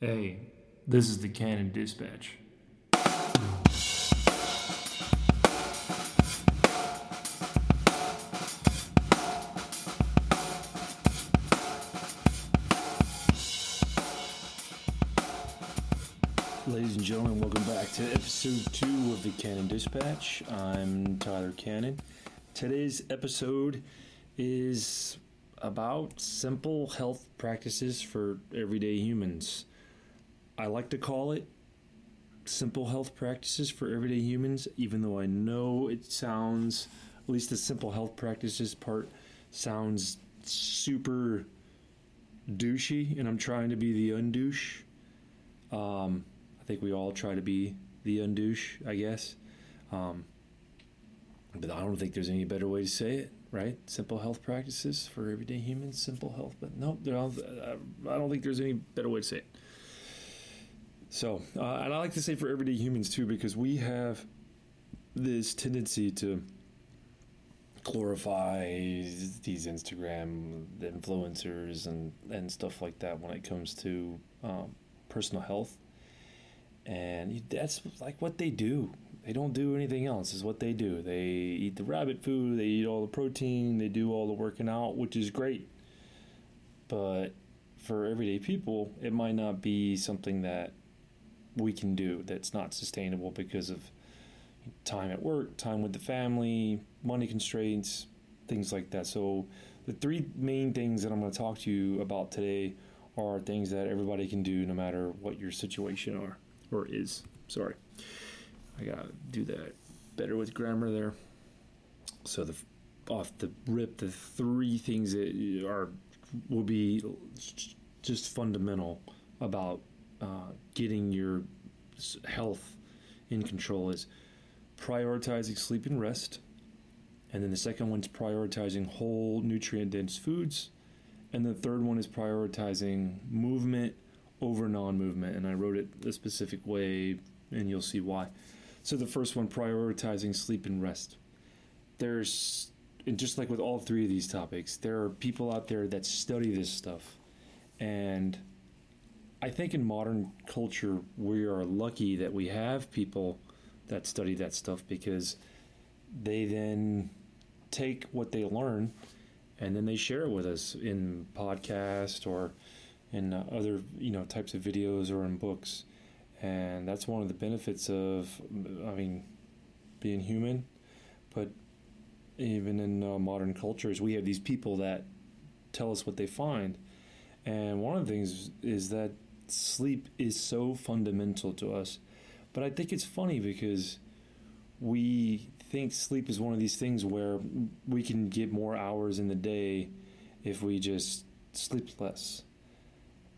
Hey, this is the Cannon Dispatch. Ladies and gentlemen, welcome back to episode two of the Cannon Dispatch. I'm Tyler Cannon. Today's episode is about simple health practices for everyday humans. I like to call it simple health practices for everyday humans, even though I know it sounds, at least the simple health practices part, sounds super douchey, and I'm trying to be the undouche. Um, I think we all try to be the undouche, I guess. Um, but I don't think there's any better way to say it, right? Simple health practices for everyday humans, simple health. But no, I don't think there's any better way to say it. So, uh, and I like to say for everyday humans too, because we have this tendency to glorify these Instagram influencers and, and stuff like that when it comes to um, personal health. And that's like what they do. They don't do anything else, is what they do. They eat the rabbit food, they eat all the protein, they do all the working out, which is great. But for everyday people, it might not be something that we can do that's not sustainable because of time at work, time with the family, money constraints, things like that. So, the three main things that I'm going to talk to you about today are things that everybody can do no matter what your situation are or is. Sorry. I got to do that better with grammar there. So the off the rip the three things that are will be just fundamental about uh, getting your health in control is prioritizing sleep and rest. And then the second one is prioritizing whole nutrient dense foods. And the third one is prioritizing movement over non movement. And I wrote it a specific way, and you'll see why. So the first one, prioritizing sleep and rest. There's, and just like with all three of these topics, there are people out there that study this stuff. And I think in modern culture, we are lucky that we have people that study that stuff because they then take what they learn and then they share it with us in podcast or in uh, other you know types of videos or in books. And that's one of the benefits of i mean being human. But even in uh, modern cultures we have these people that tell us what they find. And one of the things is that sleep is so fundamental to us. But I think it's funny because we think sleep is one of these things where we can get more hours in the day if we just sleep less.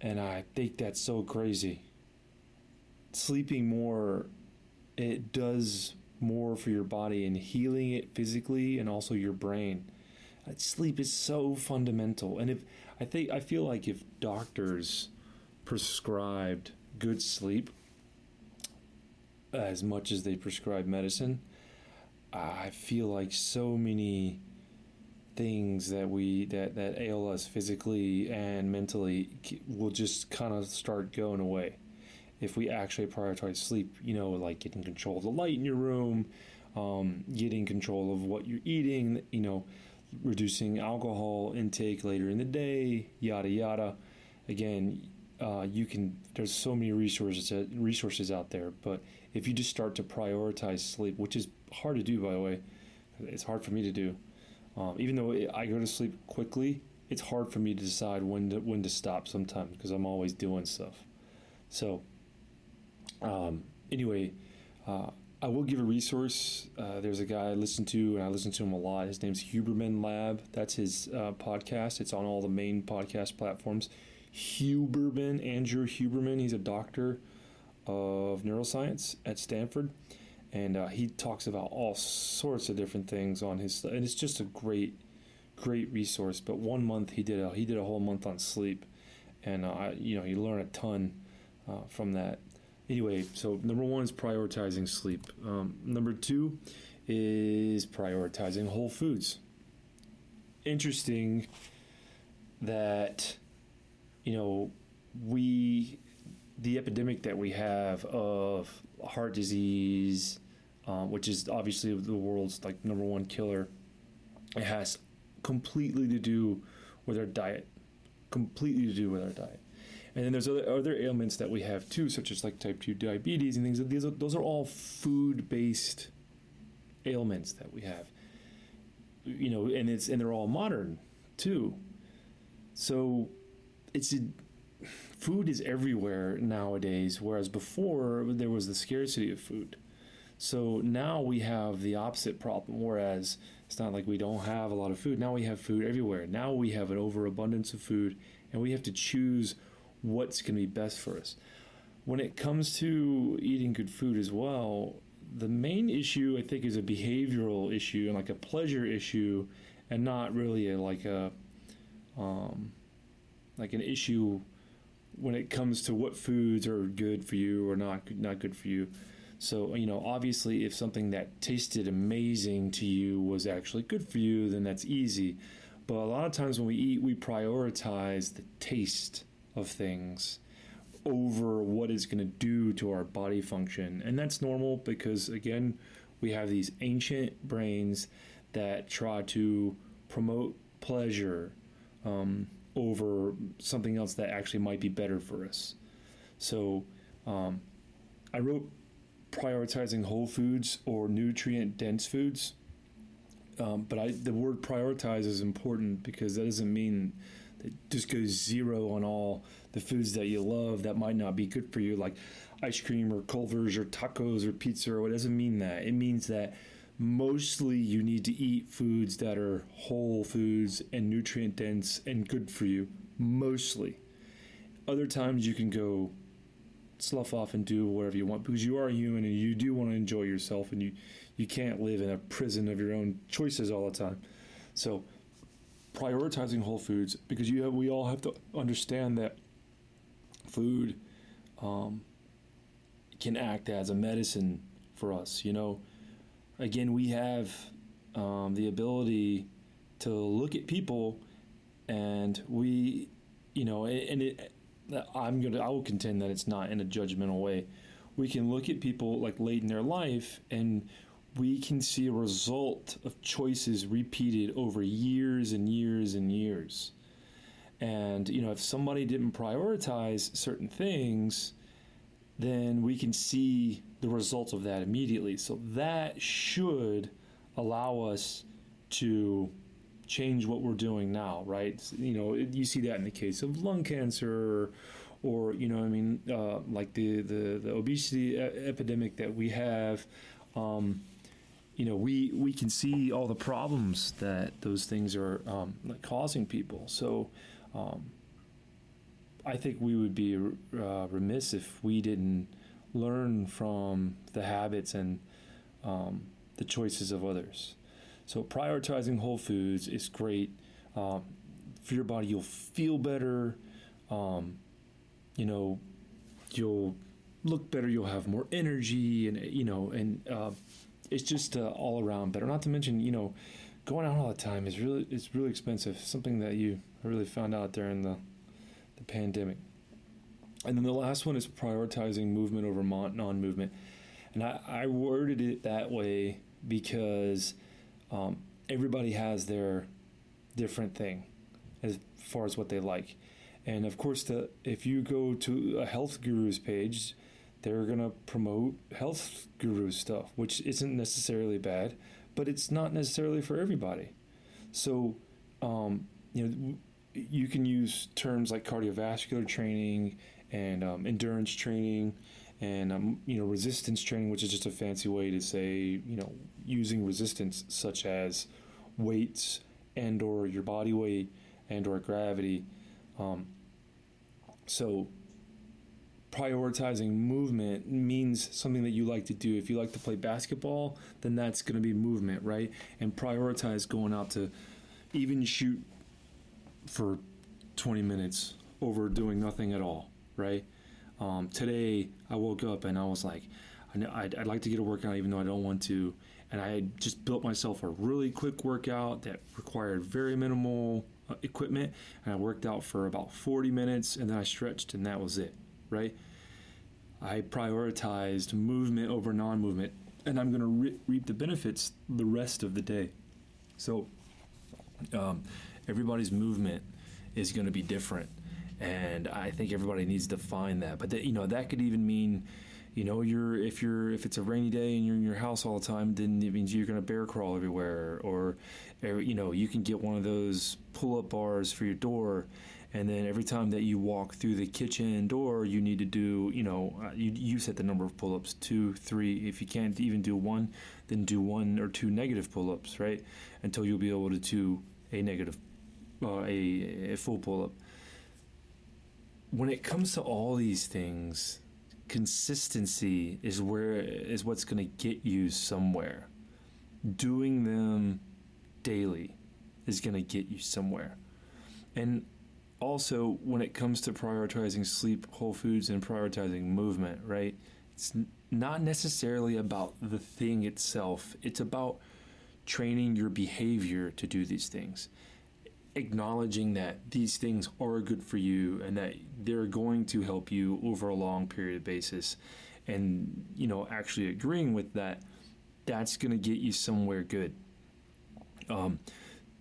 And I think that's so crazy. Sleeping more, it does more for your body and healing it physically and also your brain. Sleep is so fundamental. And if I think I feel like if doctors prescribed good sleep as much as they prescribe medicine. I feel like so many things that we that that ail us physically and mentally will just kind of start going away if we actually prioritize sleep. You know, like getting control of the light in your room, um, getting control of what you're eating. You know, reducing alcohol intake later in the day. Yada yada. Again, uh, you can there's so many resources uh, resources out there but if you just start to prioritize sleep which is hard to do by the way it's hard for me to do um, even though i go to sleep quickly it's hard for me to decide when to when to stop sometimes because i'm always doing stuff so um, anyway uh, I will give a resource. Uh, there's a guy I listen to, and I listen to him a lot. His name's Huberman Lab. That's his uh, podcast. It's on all the main podcast platforms. Huberman, Andrew Huberman. He's a doctor of neuroscience at Stanford, and uh, he talks about all sorts of different things on his. And it's just a great, great resource. But one month he did a he did a whole month on sleep, and uh, you know you learn a ton uh, from that. Anyway, so number one is prioritizing sleep. Um, number two is prioritizing whole foods. Interesting that you know, we the epidemic that we have of heart disease, um, which is obviously the world's like number one killer, it has completely to do with our diet, completely to do with our diet. And then there's other other ailments that we have too, such as like type two diabetes and things. These are, those are all food based ailments that we have. You know, and it's and they're all modern too. So it's a, food is everywhere nowadays, whereas before there was the scarcity of food. So now we have the opposite problem, whereas it's not like we don't have a lot of food. Now we have food everywhere. Now we have an overabundance of food, and we have to choose what's going to be best for us. When it comes to eating good food as well, the main issue I think is a behavioral issue and like a pleasure issue, and not really a, like a um, like an issue when it comes to what foods are good for you or not not good for you. So, you know, obviously, if something that tasted amazing to you was actually good for you, then that's easy. But a lot of times when we eat, we prioritize the taste of things over what it's going to do to our body function. And that's normal because, again, we have these ancient brains that try to promote pleasure um, over something else that actually might be better for us. So, um, I wrote prioritizing whole foods or nutrient dense foods. Um, but I, the word prioritize is important because that doesn't mean that just goes zero on all the foods that you love that might not be good for you, like ice cream or Culver's or tacos or pizza or what. It doesn't mean that. It means that mostly you need to eat foods that are whole foods and nutrient dense and good for you. Mostly. Other times you can go slough off and do whatever you want because you are human and you do want to enjoy yourself and you you can't live in a prison of your own choices all the time. So prioritizing whole foods because you have, we all have to understand that food um, can act as a medicine for us. You know, again, we have um, the ability to look at people and we, you know, and it, I'm gonna I will contend that it's not in a judgmental way. We can look at people like late in their life and we can see a result of choices repeated over years and years and years. And you know, if somebody didn't prioritize certain things, then we can see the results of that immediately. So that should allow us to change what we're doing now, right? You know, you see that in the case of lung cancer, or, you know, I mean, uh, like the the, the obesity epidemic that we have. Um, you know, we we can see all the problems that those things are um, causing people. So. Um, I think we would be uh, remiss if we didn't learn from the habits and um, the choices of others. So prioritizing whole foods is great um, for your body. You'll feel better. Um, you know, you'll look better. You'll have more energy, and you know, and uh, it's just uh, all around better. Not to mention, you know, going out all the time is really it's really expensive. Something that you really found out during the the pandemic. And then the last one is prioritizing movement over non-movement, and I, I worded it that way because um, everybody has their different thing as far as what they like. And of course, the if you go to a health guru's page, they're gonna promote health guru stuff, which isn't necessarily bad, but it's not necessarily for everybody. So, um, you know, you can use terms like cardiovascular training and um, endurance training and um, you know resistance training, which is just a fancy way to say you know using resistance such as weights and or your body weight and or gravity. Um, so prioritizing movement means something that you like to do. If you like to play basketball, then that's going to be movement, right? And prioritize going out to even shoot for 20 minutes over doing nothing at all, right? Um, today, I woke up and I was like, I'd, I'd like to get a workout even though I don't want to. And I had just built myself a really quick workout that required very minimal uh, equipment. And I worked out for about 40 minutes and then I stretched and that was it, right? I prioritized movement over non movement, and I'm going to re- reap the benefits the rest of the day. So, um, everybody's movement is going to be different, and I think everybody needs to find that. But that, you know, that could even mean, you know, you're if you're if it's a rainy day and you're in your house all the time, then it means you're going to bear crawl everywhere, or, you know, you can get one of those pull-up bars for your door and then every time that you walk through the kitchen door you need to do you know uh, you, you set the number of pull-ups two three if you can't even do one then do one or two negative pull-ups right until you'll be able to do a negative uh, a, a full pull-up when it comes to all these things consistency is where is what's going to get you somewhere doing them daily is going to get you somewhere and also when it comes to prioritizing sleep, whole foods, and prioritizing movement, right? It's not necessarily about the thing itself. It's about training your behavior to do these things. Acknowledging that these things are good for you and that they're going to help you over a long period basis. And, you know, actually agreeing with that, that's going to get you somewhere good. Um,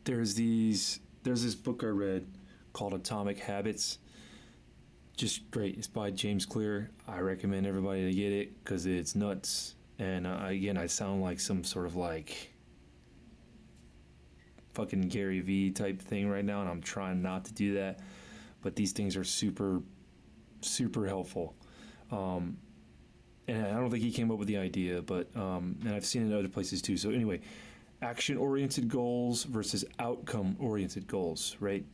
there's these, there's this book I read called Atomic Habits. Just great. It's by James Clear. I recommend everybody to get it because it's nuts. And uh, again, I sound like some sort of like fucking Gary Vee type thing right now, and I'm trying not to do that. But these things are super, super helpful. Um, and I don't think he came up with the idea, but um, and I've seen it in other places too. So anyway, action oriented goals versus outcome oriented goals, right?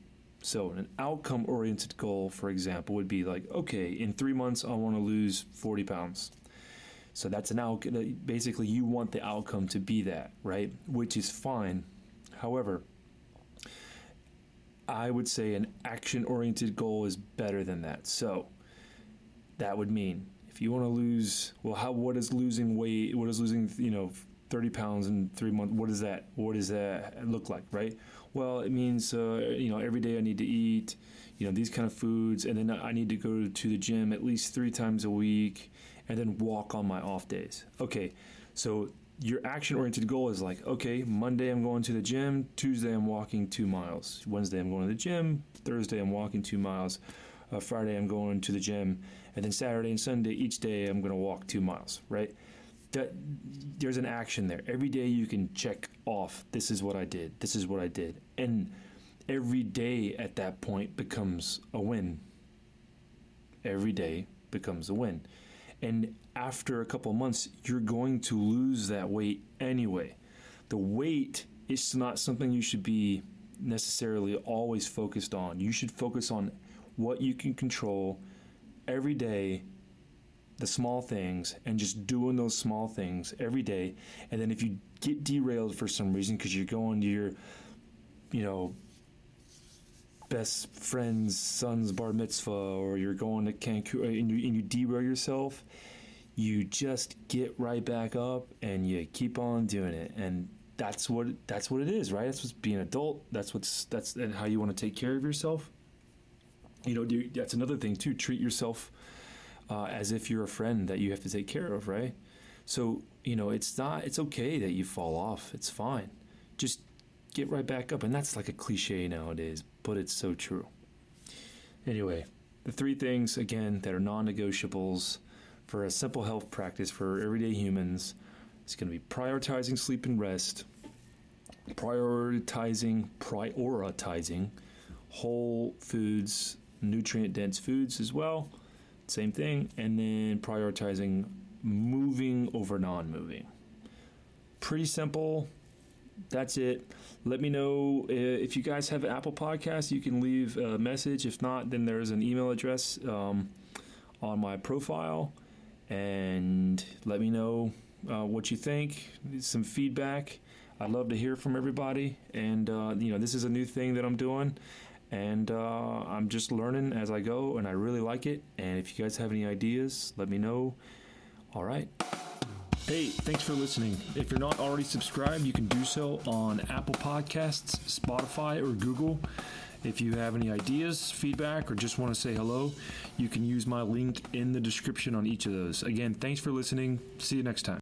So, an outcome oriented goal, for example, would be like, okay, in three months, I want to lose 40 pounds. So, that's an out. Basically, you want the outcome to be that, right? Which is fine. However, I would say an action oriented goal is better than that. So, that would mean if you want to lose, well, how, what is losing weight, what is losing, you know, 30 pounds in three months, what does that, what does that look like, right? well, it means uh, you know every day I need to eat you know these kind of foods, and then I need to go to the gym at least three times a week, and then walk on my off days. Okay, so your action oriented goal is like, okay, Monday I'm going to the gym, Tuesday I'm walking two miles, Wednesday I'm going to the gym, Thursday I'm walking two miles, uh, Friday I'm going to the gym, and then Saturday and Sunday each day I'm going to walk two miles, right? that there's an action there. Every day you can check off this is what I did. This is what I did. And every day at that point becomes a win. Every day becomes a win. And after a couple months, you're going to lose that weight anyway. The weight is not something you should be necessarily always focused on. You should focus on what you can control every day the small things and just doing those small things every day. And then if you get derailed for some reason because you're going to your, you know, best friend's son's bar mitzvah or you're going to Cancun and you, and you derail yourself, you just get right back up and you keep on doing it. And that's what that's what it is, right? That's what's being adult. That's what's that's and how you want to take care of yourself. You know, that's another thing too. Treat yourself uh, as if you're a friend that you have to take care of, right? So, you know, it's not, it's okay that you fall off. It's fine. Just get right back up. And that's like a cliche nowadays, but it's so true. Anyway, the three things, again, that are non negotiables for a simple health practice for everyday humans is going to be prioritizing sleep and rest, prioritizing, prioritizing whole foods, nutrient dense foods as well same thing, and then prioritizing moving over non moving. Pretty simple. That's it. Let me know uh, if you guys have Apple Podcast. You can leave a message. If not, then there's an email address um, on my profile, and let me know uh, what you think. Some feedback. I'd love to hear from everybody. And uh, you know, this is a new thing that I'm doing, and uh, I'm just learning as I go, and I really like it. And if you guys have any ideas, let me know. All right. Hey, thanks for listening. If you're not already subscribed, you can do so on Apple Podcasts, Spotify, or Google. If you have any ideas, feedback, or just want to say hello, you can use my link in the description on each of those. Again, thanks for listening. See you next time.